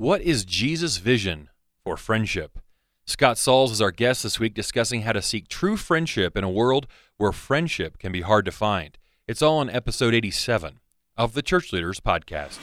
What is Jesus' vision for friendship? Scott Sauls is our guest this week discussing how to seek true friendship in a world where friendship can be hard to find. It's all in episode 87 of the Church Leaders Podcast.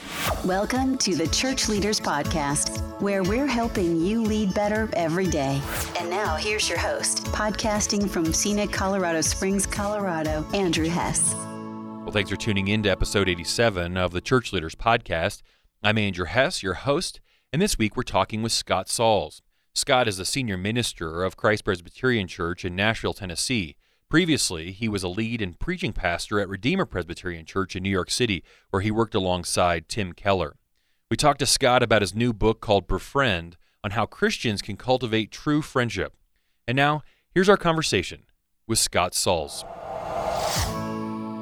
Welcome to the Church Leaders Podcast, where we're helping you lead better every day. And now, here's your host, podcasting from scenic Colorado Springs, Colorado, Andrew Hess. Well, thanks for tuning in to episode 87 of the Church Leaders Podcast. I'm Andrew Hess, your host, and this week we're talking with Scott Sauls. Scott is the senior minister of Christ Presbyterian Church in Nashville, Tennessee. Previously, he was a lead and preaching pastor at Redeemer Presbyterian Church in New York City, where he worked alongside Tim Keller. We talked to Scott about his new book called Befriend on how Christians can cultivate true friendship. And now, here's our conversation with Scott Sauls.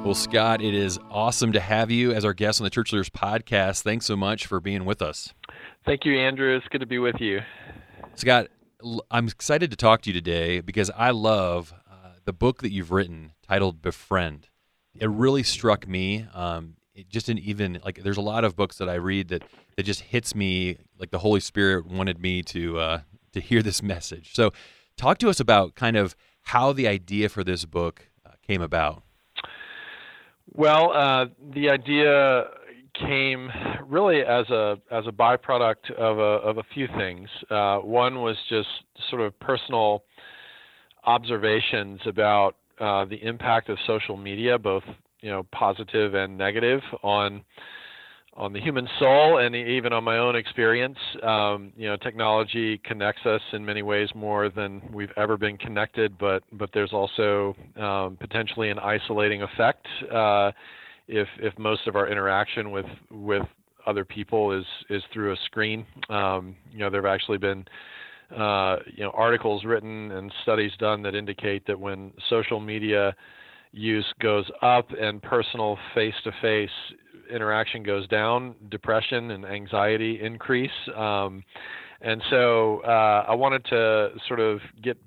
Well, Scott, it is awesome to have you as our guest on the Church Leaders Podcast. Thanks so much for being with us. Thank you, Andrew. It's good to be with you. Scott, I'm excited to talk to you today because I love uh, the book that you've written titled Befriend. It really struck me. Um, it just didn't even like. There's a lot of books that I read that that just hits me like the Holy Spirit wanted me to uh, to hear this message. So, talk to us about kind of how the idea for this book uh, came about. Well, uh, the idea came really as a as a byproduct of a of a few things. Uh, one was just sort of personal observations about uh, the impact of social media, both you know positive and negative, on on the human soul and even on my own experience. Um, you know, technology connects us in many ways more than we've ever been connected, but but there's also um, potentially an isolating effect uh, if if most of our interaction with with other people is is through a screen. Um, you know, there have actually been uh, you know articles written and studies done that indicate that when social media use goes up and personal face-to-face interaction goes down, depression and anxiety increase. Um, and so uh, I wanted to sort of get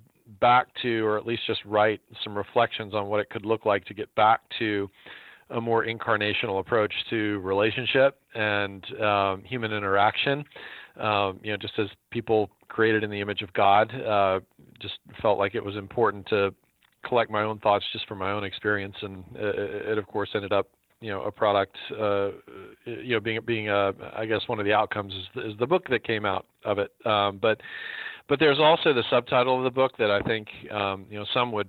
back to, or at least just write some reflections on what it could look like to get back to a more incarnational approach to relationship and um, human interaction. Um, you know, just as people created in the image of God, uh, just felt like it was important to collect my own thoughts just from my own experience, and it, it of course ended up you know a product uh, you know being being a I guess one of the outcomes is the, is the book that came out of it um, but but there's also the subtitle of the book that I think um, you know some would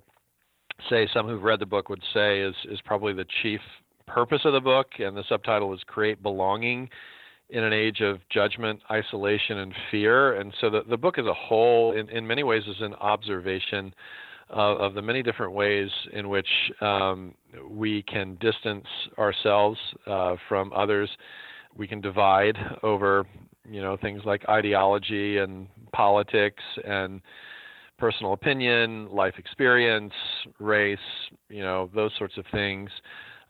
say some who've read the book would say is is probably the chief purpose of the book and the subtitle is create belonging in an age of judgment isolation and fear and so the, the book as a whole in, in many ways is an observation of, of the many different ways in which um, we can distance ourselves uh, from others. We can divide over, you know, things like ideology and politics and personal opinion, life experience, race, you know, those sorts of things.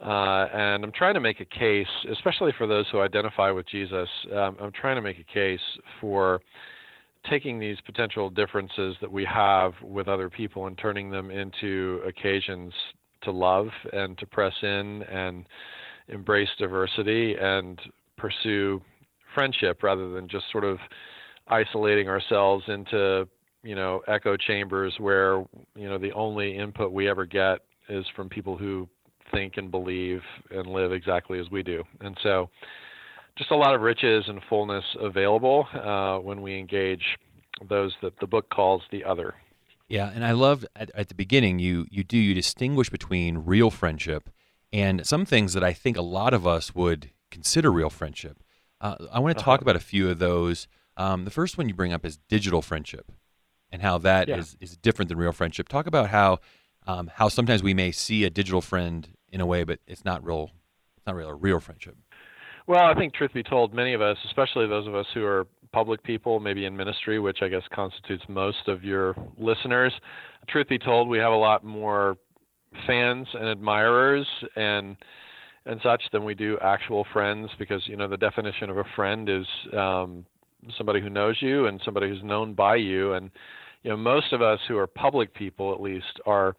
Uh, and I'm trying to make a case, especially for those who identify with Jesus. Um, I'm trying to make a case for taking these potential differences that we have with other people and turning them into occasions to love and to press in and embrace diversity and pursue friendship rather than just sort of isolating ourselves into you know echo chambers where you know the only input we ever get is from people who think and believe and live exactly as we do and so just a lot of riches and fullness available uh, when we engage those that the book calls the other. Yeah, and I love at, at, the beginning you you do you distinguish between real friendship and some things that I think a lot of us would consider real friendship. Uh, I want to talk uh-huh. about a few of those. Um, the first one you bring up is digital friendship, and how that yeah. is is different than real friendship. Talk about how um, how sometimes we may see a digital friend in a way, but it's not real. It's not real a real friendship. Well, I think, truth be told, many of us, especially those of us who are public people, maybe in ministry, which I guess constitutes most of your listeners, truth be told, we have a lot more fans and admirers and and such than we do actual friends because you know the definition of a friend is um, somebody who knows you and somebody who's known by you and you know most of us who are public people at least are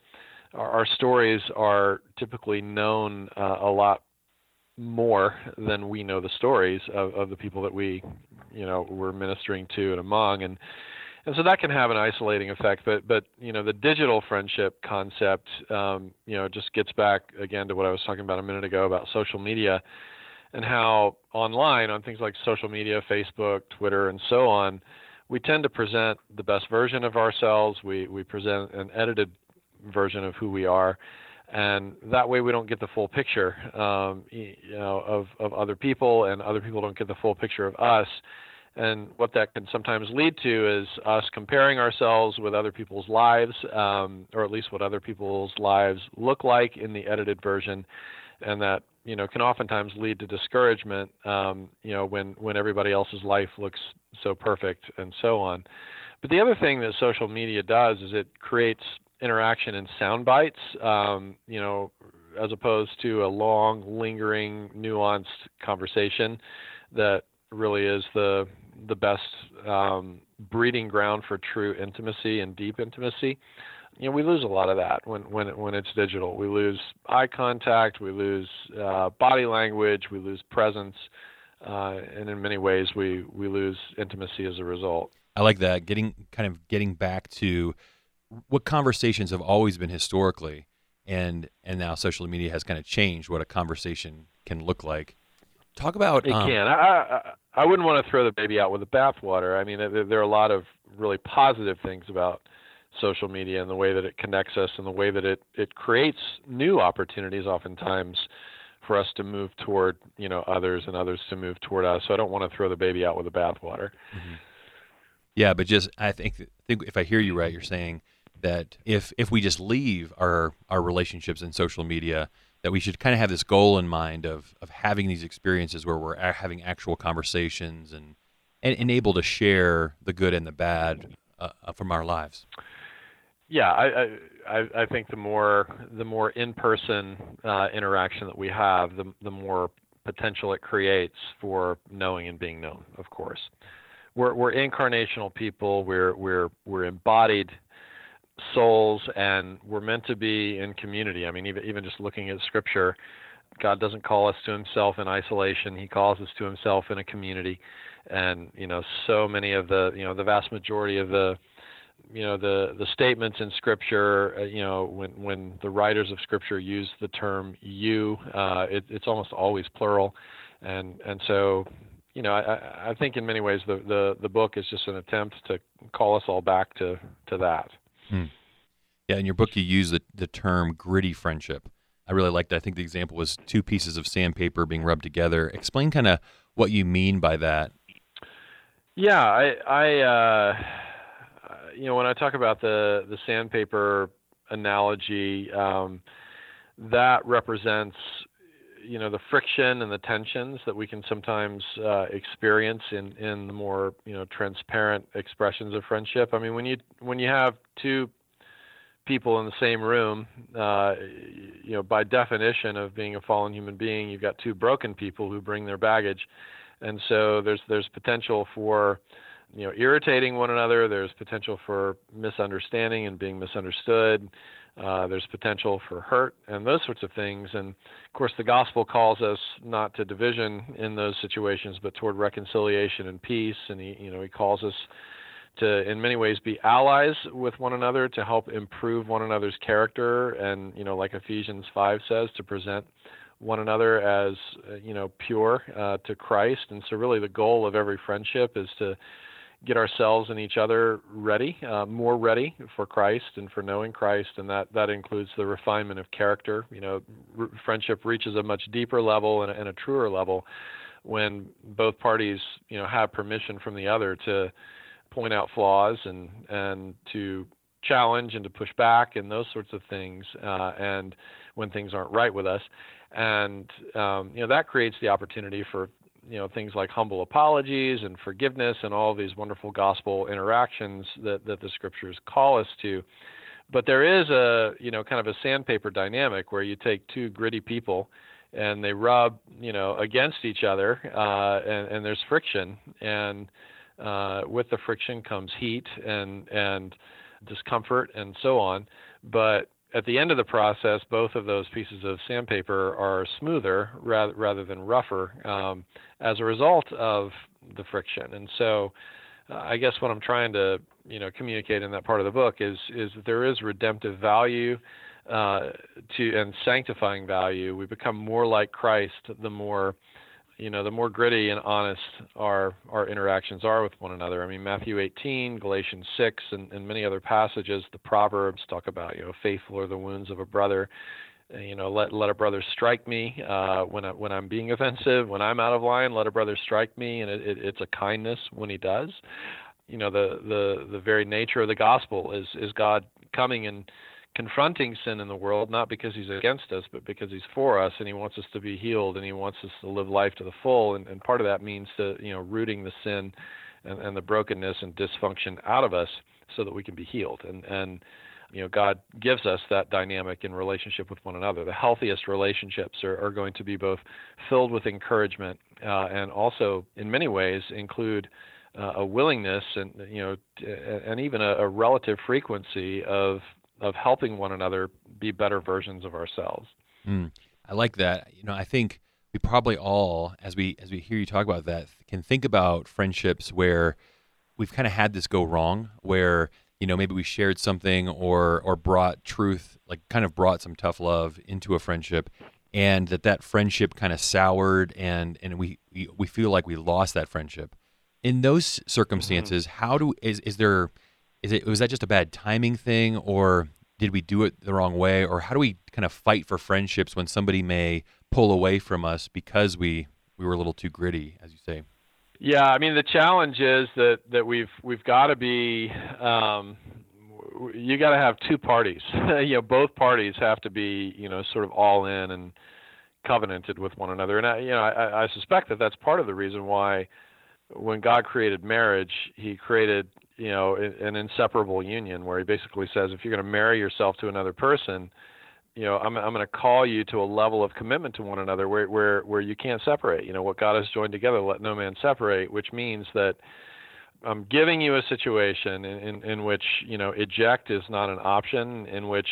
our, stories are typically known uh, a lot more than we know the stories of, of the people that we, you know, we're ministering to and among, and and so that can have an isolating effect. But but you know, the digital friendship concept, um, you know, just gets back again to what I was talking about a minute ago about social media, and how online on things like social media, Facebook, Twitter, and so on, we tend to present the best version of ourselves. We we present an edited version of who we are. And that way we don't get the full picture um, you know of of other people and other people don't get the full picture of us. And what that can sometimes lead to is us comparing ourselves with other people's lives um, or at least what other people's lives look like in the edited version. And that you know can oftentimes lead to discouragement um, you know when when everybody else's life looks so perfect and so on but the other thing that social media does is it creates interaction in sound bites, um, you know, as opposed to a long, lingering, nuanced conversation that really is the the best um, breeding ground for true intimacy and deep intimacy. You know, we lose a lot of that when when when it's digital. We lose eye contact, we lose uh, body language, we lose presence, uh, and in many ways, we we lose intimacy as a result. I like that. Getting kind of getting back to what conversations have always been historically, and and now social media has kind of changed what a conversation can look like. Talk about it um, can. I, I I wouldn't want to throw the baby out with the bathwater. I mean, there, there are a lot of really positive things about social media and the way that it connects us and the way that it it creates new opportunities oftentimes for us to move toward you know others and others to move toward us. So I don't want to throw the baby out with the bathwater. Mm-hmm. Yeah, but just I think think if I hear you right, you're saying that if if we just leave our our relationships in social media that we should kind of have this goal in mind of of having these experiences where we're having actual conversations and and, and able to share the good and the bad uh, uh, from our lives. Yeah, I, I I think the more the more in person uh, interaction that we have, the the more potential it creates for knowing and being known. Of course, we're we're incarnational people. We're we're we're embodied souls and we're meant to be in community. I mean, even even just looking at Scripture, God doesn't call us to Himself in isolation. He calls us to Himself in a community, and you know, so many of the you know the vast majority of the you know the the statements in Scripture, uh, you know, when when the writers of Scripture use the term "you," uh, it, it's almost always plural, and and so you know, I, I think in many ways the, the, the book is just an attempt to call us all back to, to that. Hmm. Yeah, in your book, you use the, the term gritty friendship. I really liked that. I think the example was two pieces of sandpaper being rubbed together. Explain kind of what you mean by that. Yeah, I, I uh, you know, when I talk about the the sandpaper analogy, um, that represents you know the friction and the tensions that we can sometimes uh, experience in in the more you know transparent expressions of friendship. I mean, when you when you have two people in the same room, uh, you know, by definition of being a fallen human being, you've got two broken people who bring their baggage, and so there's there's potential for you know irritating one another. There's potential for misunderstanding and being misunderstood. Uh, there's potential for hurt and those sorts of things. And of course, the gospel calls us not to division in those situations, but toward reconciliation and peace. And he, you know, he calls us to, in many ways, be allies with one another to help improve one another's character. And you know, like Ephesians 5 says, to present one another as uh, you know pure uh, to Christ. And so, really, the goal of every friendship is to get ourselves and each other ready, uh, more ready for Christ and for knowing Christ, and that that includes the refinement of character. You know, r- friendship reaches a much deeper level and a, and a truer level when both parties, you know, have permission from the other to point out flaws and and to challenge and to push back and those sorts of things, uh, and when things aren't right with us, and um, you know that creates the opportunity for you know things like humble apologies and forgiveness and all these wonderful gospel interactions that that the scriptures call us to. But there is a you know kind of a sandpaper dynamic where you take two gritty people and they rub you know against each other uh, and, and there's friction. And uh, with the friction comes heat and and discomfort and so on. But at the end of the process, both of those pieces of sandpaper are smoother rather, rather than rougher um, as a result of the friction. And so, uh, I guess what I'm trying to you know communicate in that part of the book is is that there is redemptive value uh, to and sanctifying value. We become more like Christ the more you know, the more gritty and honest our our interactions are with one another. I mean, Matthew 18, Galatians 6, and, and many other passages. The Proverbs talk about, you know, faithful are the wounds of a brother. You know, let let a brother strike me uh, when I, when I'm being offensive. When I'm out of line, let a brother strike me, and it, it, it's a kindness when he does. You know, the the the very nature of the gospel is is God coming and confronting sin in the world, not because he's against us, but because he's for us and he wants us to be healed and he wants us to live life to the full. And, and part of that means to, you know, rooting the sin and, and the brokenness and dysfunction out of us so that we can be healed. And, and, you know, God gives us that dynamic in relationship with one another. The healthiest relationships are, are going to be both filled with encouragement uh, and also, in many ways, include uh, a willingness and you know, and even a, a relative frequency of of helping one another be better versions of ourselves. Mm, I like that. You know, I think we probably all, as we as we hear you talk about that, can think about friendships where we've kind of had this go wrong, where you know maybe we shared something or or brought truth, like kind of brought some tough love into a friendship, and that that friendship kind of soured, and and we we, we feel like we lost that friendship. In those circumstances, mm-hmm. how do is is there is it was that just a bad timing thing or did we do it the wrong way or how do we kind of fight for friendships when somebody may pull away from us because we we were a little too gritty as you say? Yeah i mean the challenge is that that we've we've got to be um, you got to have two parties. You know both parties have to be you know sort of all in and covenanted with one another. And I, you know I, I suspect that that's part of the reason why when God created marriage, He created you know an inseparable union where He basically says if you're going to marry yourself to another person, you know I'm I'm going to call you to a level of commitment to one another where where where you can't separate. You know what God has joined together, let no man separate, which means that I'm giving you a situation in, in, in which you know eject is not an option, in which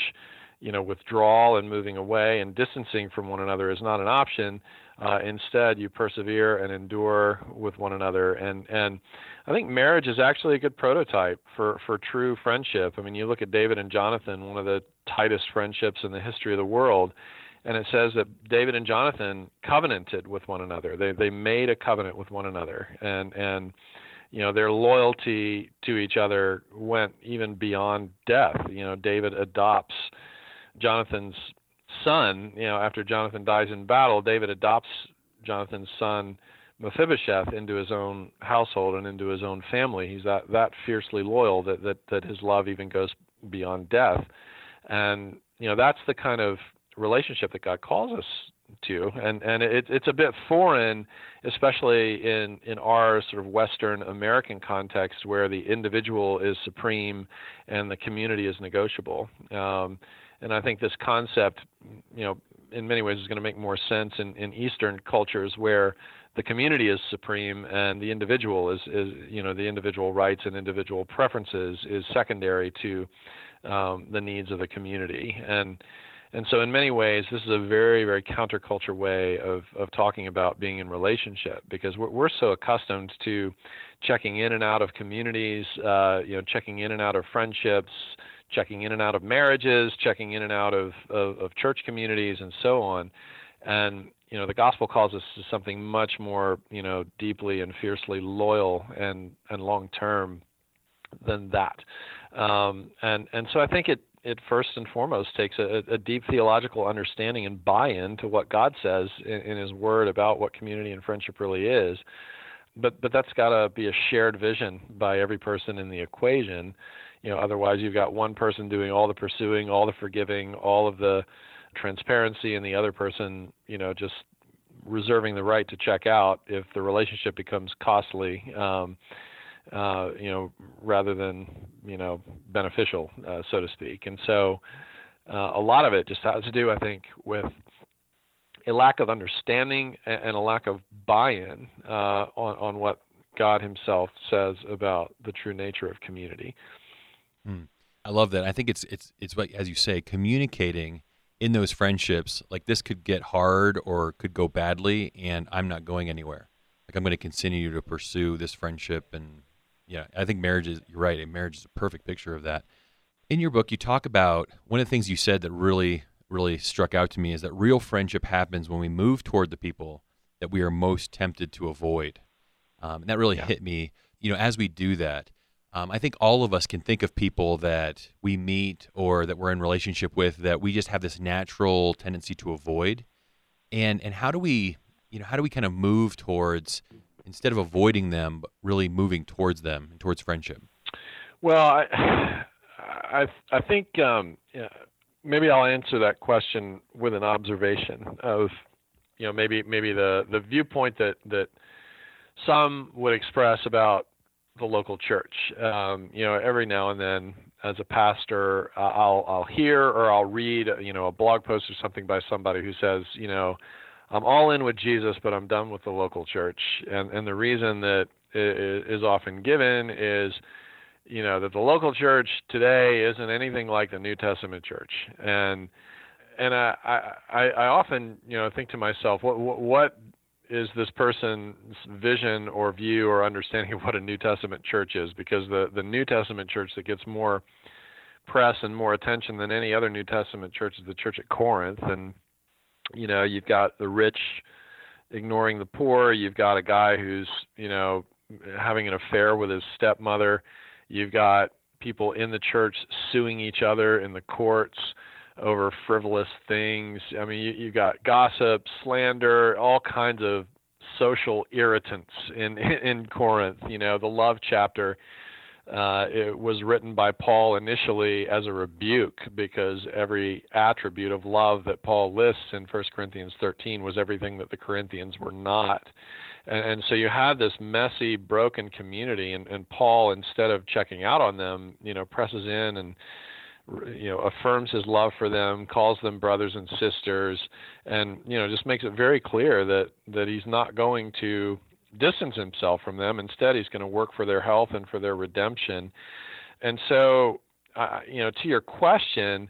you know withdrawal and moving away and distancing from one another is not an option uh, instead, you persevere and endure with one another. And and I think marriage is actually a good prototype for for true friendship. I mean, you look at David and Jonathan, one of the tightest friendships in the history of the world. And it says that David and Jonathan covenanted with one another. They they made a covenant with one another, and and you know their loyalty to each other went even beyond death. You know, David adopts Jonathan's son, you know, after Jonathan dies in battle, David adopts Jonathan's son Mephibosheth into his own household and into his own family. He's that that fiercely loyal that that that his love even goes beyond death. And you know, that's the kind of relationship that God calls us to and and it, it's a bit foreign especially in in our sort of western american context where the individual is supreme and the community is negotiable um, and I think this concept, you know, in many ways is going to make more sense in, in Eastern cultures where the community is supreme and the individual is, is you know, the individual rights and individual preferences is secondary to um, the needs of the community. And and so in many ways, this is a very, very counterculture way of, of talking about being in relationship because we're, we're so accustomed to checking in and out of communities, uh, you know, checking in and out of friendships, checking in and out of marriages, checking in and out of, of, of church communities, and so on. And you know, the gospel calls us to something much more, you know, deeply and fiercely loyal and and long term than that. Um, and and so I think it it first and foremost takes a, a deep theological understanding and buy-in to what God says in, in His Word about what community and friendship really is. But but that's got to be a shared vision by every person in the equation you know otherwise you've got one person doing all the pursuing all the forgiving all of the transparency and the other person you know just reserving the right to check out if the relationship becomes costly um, uh, you know rather than you know beneficial uh, so to speak and so uh, a lot of it just has to do i think with a lack of understanding and a lack of buy-in uh, on, on what God Himself says about the true nature of community. Mm. I love that. I think it's it's it's what as you say, communicating in those friendships. Like this could get hard or could go badly, and I'm not going anywhere. Like I'm going to continue to pursue this friendship, and yeah, I think marriage is. You're right. Marriage is a perfect picture of that. In your book, you talk about one of the things you said that really really struck out to me is that real friendship happens when we move toward the people that we are most tempted to avoid. Um, and that really yeah. hit me. You know, as we do that, um, I think all of us can think of people that we meet or that we're in relationship with that we just have this natural tendency to avoid. And and how do we, you know, how do we kind of move towards instead of avoiding them, but really moving towards them and towards friendship? Well, I I, I think um, yeah, maybe I'll answer that question with an observation of, you know, maybe maybe the the viewpoint that that some would express about the local church. Um, you know, every now and then, as a pastor, uh, I'll I'll hear or I'll read, you know, a blog post or something by somebody who says, you know, I'm all in with Jesus, but I'm done with the local church. And and the reason that is often given is, you know, that the local church today isn't anything like the New Testament church. And and I I, I often you know think to myself, what what is this person's vision or view or understanding of what a New Testament church is? Because the the New Testament church that gets more press and more attention than any other New Testament church is the church at Corinth. And you know you've got the rich ignoring the poor. You've got a guy who's you know having an affair with his stepmother. You've got people in the church suing each other in the courts over frivolous things. I mean, you, you got gossip, slander, all kinds of social irritants in in Corinth. You know, the love chapter uh, it was written by Paul initially as a rebuke because every attribute of love that Paul lists in 1 Corinthians 13 was everything that the Corinthians were not. And, and so you had this messy, broken community, and, and Paul, instead of checking out on them, you know, presses in and you know affirms his love for them calls them brothers and sisters and you know just makes it very clear that that he's not going to distance himself from them. Instead he's going to work for their health and for their redemption. And so uh, you know to your question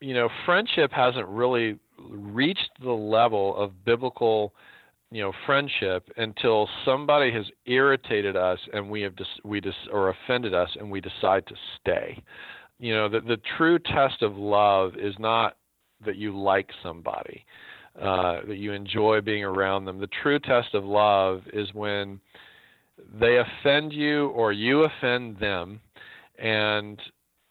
you know friendship hasn't really reached the level of biblical you know friendship until somebody has irritated us and we have dis- we dis- or offended us and we decide to stay you know the the true test of love is not that you like somebody uh, that you enjoy being around them the true test of love is when they offend you or you offend them and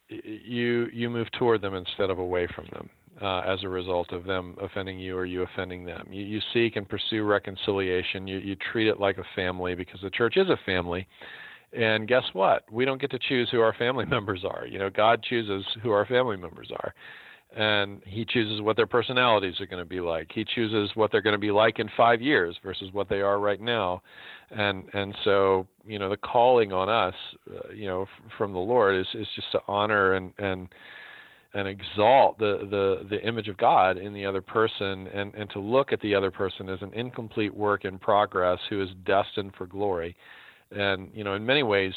you you move toward them instead of away from them uh, as a result of them offending you or you offending them. You, you seek and pursue reconciliation. You, you treat it like a family because the church is a family, and guess what? We don't get to choose who our family members are. You know, God chooses who our family members are. And he chooses what their personalities are going to be like. He chooses what they're going to be like in 5 years versus what they are right now. And and so, you know, the calling on us, uh, you know, f- from the Lord is is just to honor and and and exalt the, the, the image of God in the other person and, and to look at the other person as an incomplete work in progress who is destined for glory and you know in many ways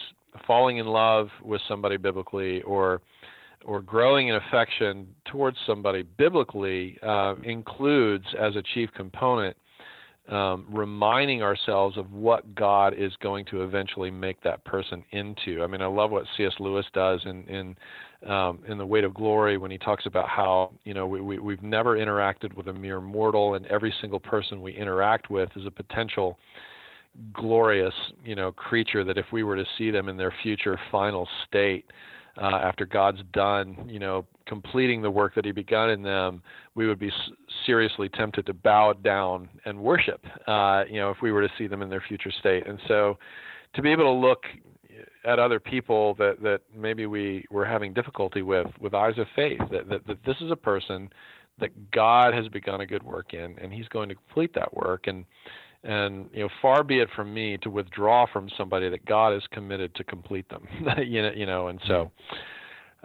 falling in love with somebody biblically or or growing in affection towards somebody biblically uh, includes as a chief component um, reminding ourselves of what God is going to eventually make that person into. I mean, I love what C.S. Lewis does in in, um, in the Weight of Glory when he talks about how you know we, we we've never interacted with a mere mortal, and every single person we interact with is a potential glorious, you know, creature that if we were to see them in their future final state, uh, after God's done, you know, completing the work that He begun in them, we would be s- seriously tempted to bow down and worship, uh, you know, if we were to see them in their future state. And so, to be able to look at other people that that maybe we were having difficulty with, with eyes of faith, that that, that this is a person that God has begun a good work in, and He's going to complete that work, and and you know far be it from me to withdraw from somebody that God is committed to complete them you know you know and so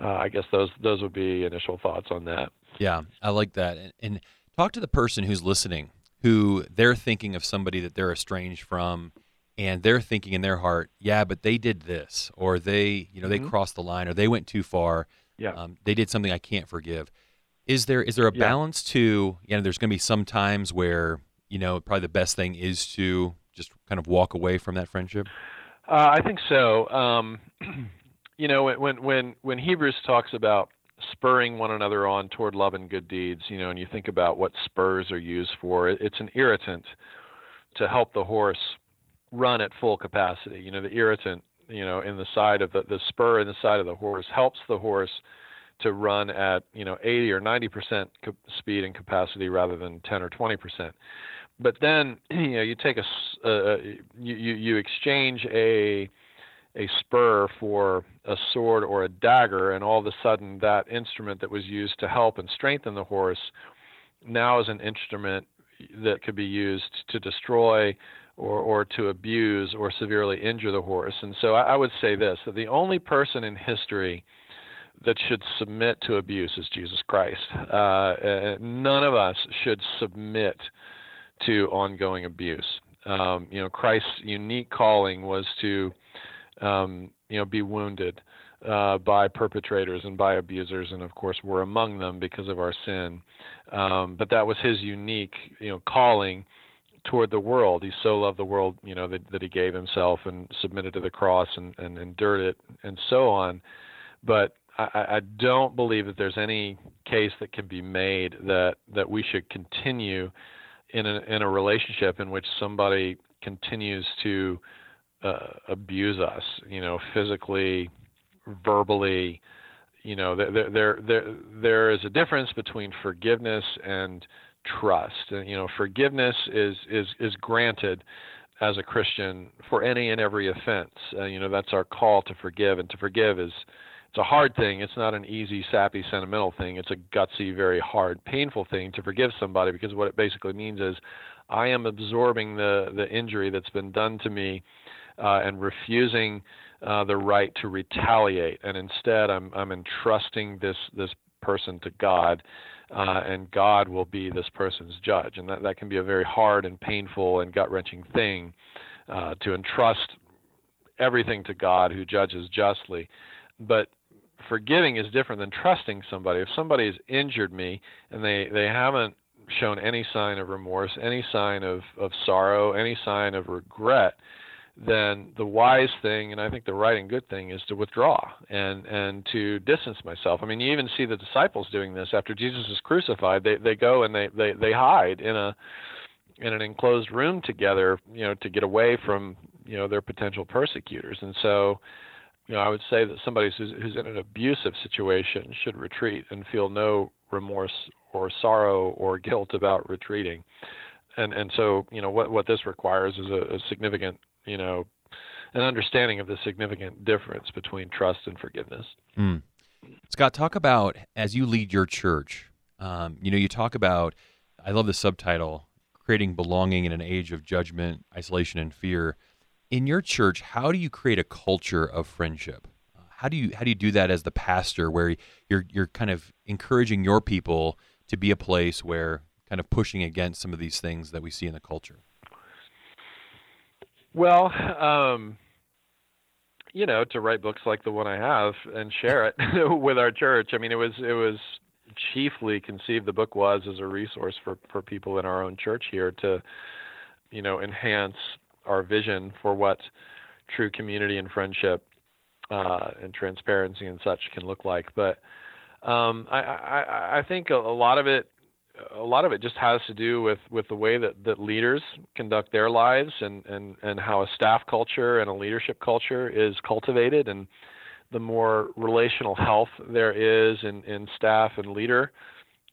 uh, I guess those those would be initial thoughts on that yeah I like that and, and talk to the person who's listening who they're thinking of somebody that they're estranged from and they're thinking in their heart yeah but they did this or they you know mm-hmm. they crossed the line or they went too far Yeah. Um, they did something I can't forgive. Is there is there a Yeah. balance to you know? There's going to be some times where you know probably the best thing is to just kind of walk away from that friendship. Uh, I think so. Um, you know, when when when Hebrews talks about spurring one another on toward love and good deeds, you know, and you think about what spurs are used for, it, it's an irritant to help the horse run at full capacity. You know, the irritant, you know, in the side of the the spur in the side of the horse helps the horse to run at you know 80 or 90 percent speed and capacity rather than 10 or 20 percent. But then you know you take a uh, uh, you, you exchange a a spur for a sword or a dagger, and all of a sudden that instrument that was used to help and strengthen the horse now is an instrument that could be used to destroy or, or to abuse or severely injure the horse. And so I, I would say this that the only person in history that should submit to abuse is Jesus Christ. Uh, none of us should submit to ongoing abuse. Um, you know, Christ's unique calling was to, um, you know, be wounded uh, by perpetrators and by abusers, and of course we're among them because of our sin. Um, but that was his unique, you know, calling toward the world. He so loved the world, you know, that, that he gave himself and submitted to the cross and, and endured it and so on. But I, I don't believe that there's any case that can be made that that we should continue in a in a relationship in which somebody continues to uh, abuse us, you know, physically, verbally, you know, there there there there is a difference between forgiveness and trust. And, you know, forgiveness is is is granted as a Christian for any and every offense. Uh, you know, that's our call to forgive, and to forgive is it's a hard thing. It's not an easy, sappy, sentimental thing. It's a gutsy, very hard, painful thing to forgive somebody because what it basically means is I am absorbing the the injury that's been done to me uh, and refusing uh, the right to retaliate, and instead I'm I'm entrusting this this person to God, uh, and God will be this person's judge, and that that can be a very hard and painful and gut wrenching thing uh, to entrust everything to God who judges justly, but forgiving is different than trusting somebody. If somebody has injured me and they they haven't shown any sign of remorse, any sign of of sorrow, any sign of regret, then the wise thing and I think the right and good thing is to withdraw and and to distance myself. I mean, you even see the disciples doing this after Jesus is crucified. They they go and they they they hide in a in an enclosed room together, you know, to get away from you know their potential persecutors. And so, you know, I would say that somebody who's, who's in an abusive situation should retreat and feel no remorse or sorrow or guilt about retreating. And and so, you know, what what this requires is a, a significant, you know, an understanding of the significant difference between trust and forgiveness. Mm. Scott, talk about as you lead your church. Um, you know, you talk about. I love the subtitle: creating belonging in an age of judgment, isolation, and fear. In your church, how do you create a culture of friendship? How do you how do you do that as the pastor, where you're you're kind of encouraging your people to be a place where kind of pushing against some of these things that we see in the culture? Well, um, you know, to write books like the one I have and share it with our church. I mean, it was it was chiefly conceived. The book was as a resource for for people in our own church here to, you know, enhance our vision for what true community and friendship uh, and transparency and such can look like. But um, I, I I think a, lot of it a lot of it just has to do with, with the way that, that leaders conduct their lives and, and, and how a staff culture and a leadership culture is cultivated and the more relational health there is in, in staff and leader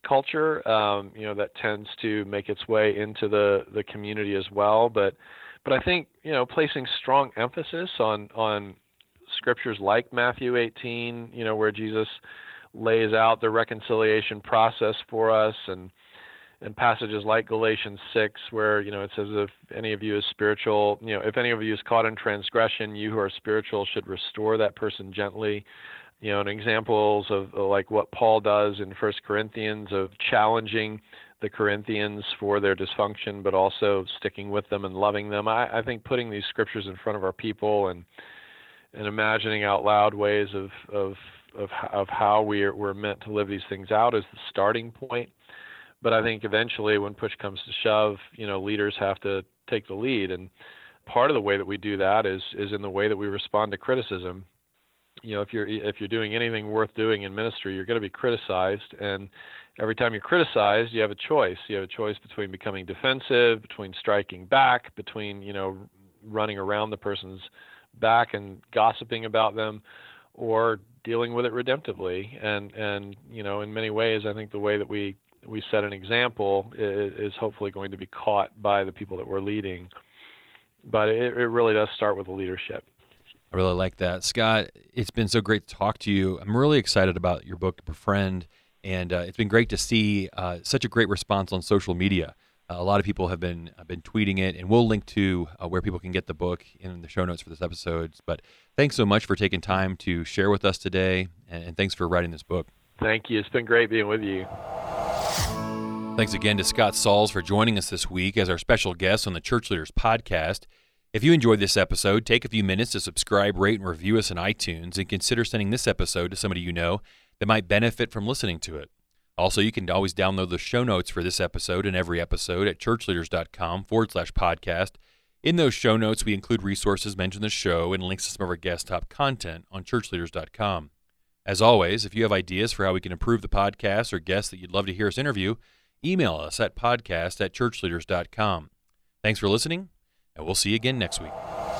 culture, um, you know, that tends to make its way into the, the community as well. But but I think, you know, placing strong emphasis on on scriptures like Matthew 18, you know, where Jesus lays out the reconciliation process for us and and passages like Galatians 6 where you know it says if any of you is spiritual you know if any of you is caught in transgression you who are spiritual should restore that person gently. You know and examples of like what Paul does in First Corinthians of challenging the Corinthians for their dysfunction but also sticking with them and loving them I, I think putting these scriptures in front of our people and and imagining out loud ways of of of of how we're we're meant to live these things out as the starting point. But I think eventually, when push comes to shove, you know, leaders have to take the lead, and part of the way that we do that is is in the way that we respond to criticism. You know, if you're if you're doing anything worth doing in ministry, you're going to be criticized, and every time you're criticized, you have a choice. You have a choice between becoming defensive, between striking back, between you know running around the person's back and gossiping about them, or dealing with it redemptively. And and you know, in many ways, I think the way that we we set an example is, is hopefully going to be caught by the people that we're leading. But it, it really does start with the leadership. I really like that, Scott. It's been so great to talk to you. I'm really excited about your book, Befriend, and uh, it's been great to see uh, such a great response on social media. Uh, a lot of people have been have been tweeting it, and we'll link to uh, where people can get the book in the show notes for this episode. But thanks so much for taking time to share with us today, and, and thanks for writing this book. Thank you. It's been great being with you. Thanks again to Scott Sauls for joining us this week as our special guest on the Church Leaders Podcast. If you enjoyed this episode, take a few minutes to subscribe, rate, and review us on iTunes, and consider sending this episode to somebody you know that might benefit from listening to it. Also, you can always download the show notes for this episode and every episode at churchleaders.com forward slash podcast. In those show notes, we include resources mentioned in the show and links to some of our guest top content on churchleaders.com. As always, if you have ideas for how we can improve the podcast or guests that you'd love to hear us interview, email us at podcast at churchleaders.com. Thanks for listening, and we'll see you again next week.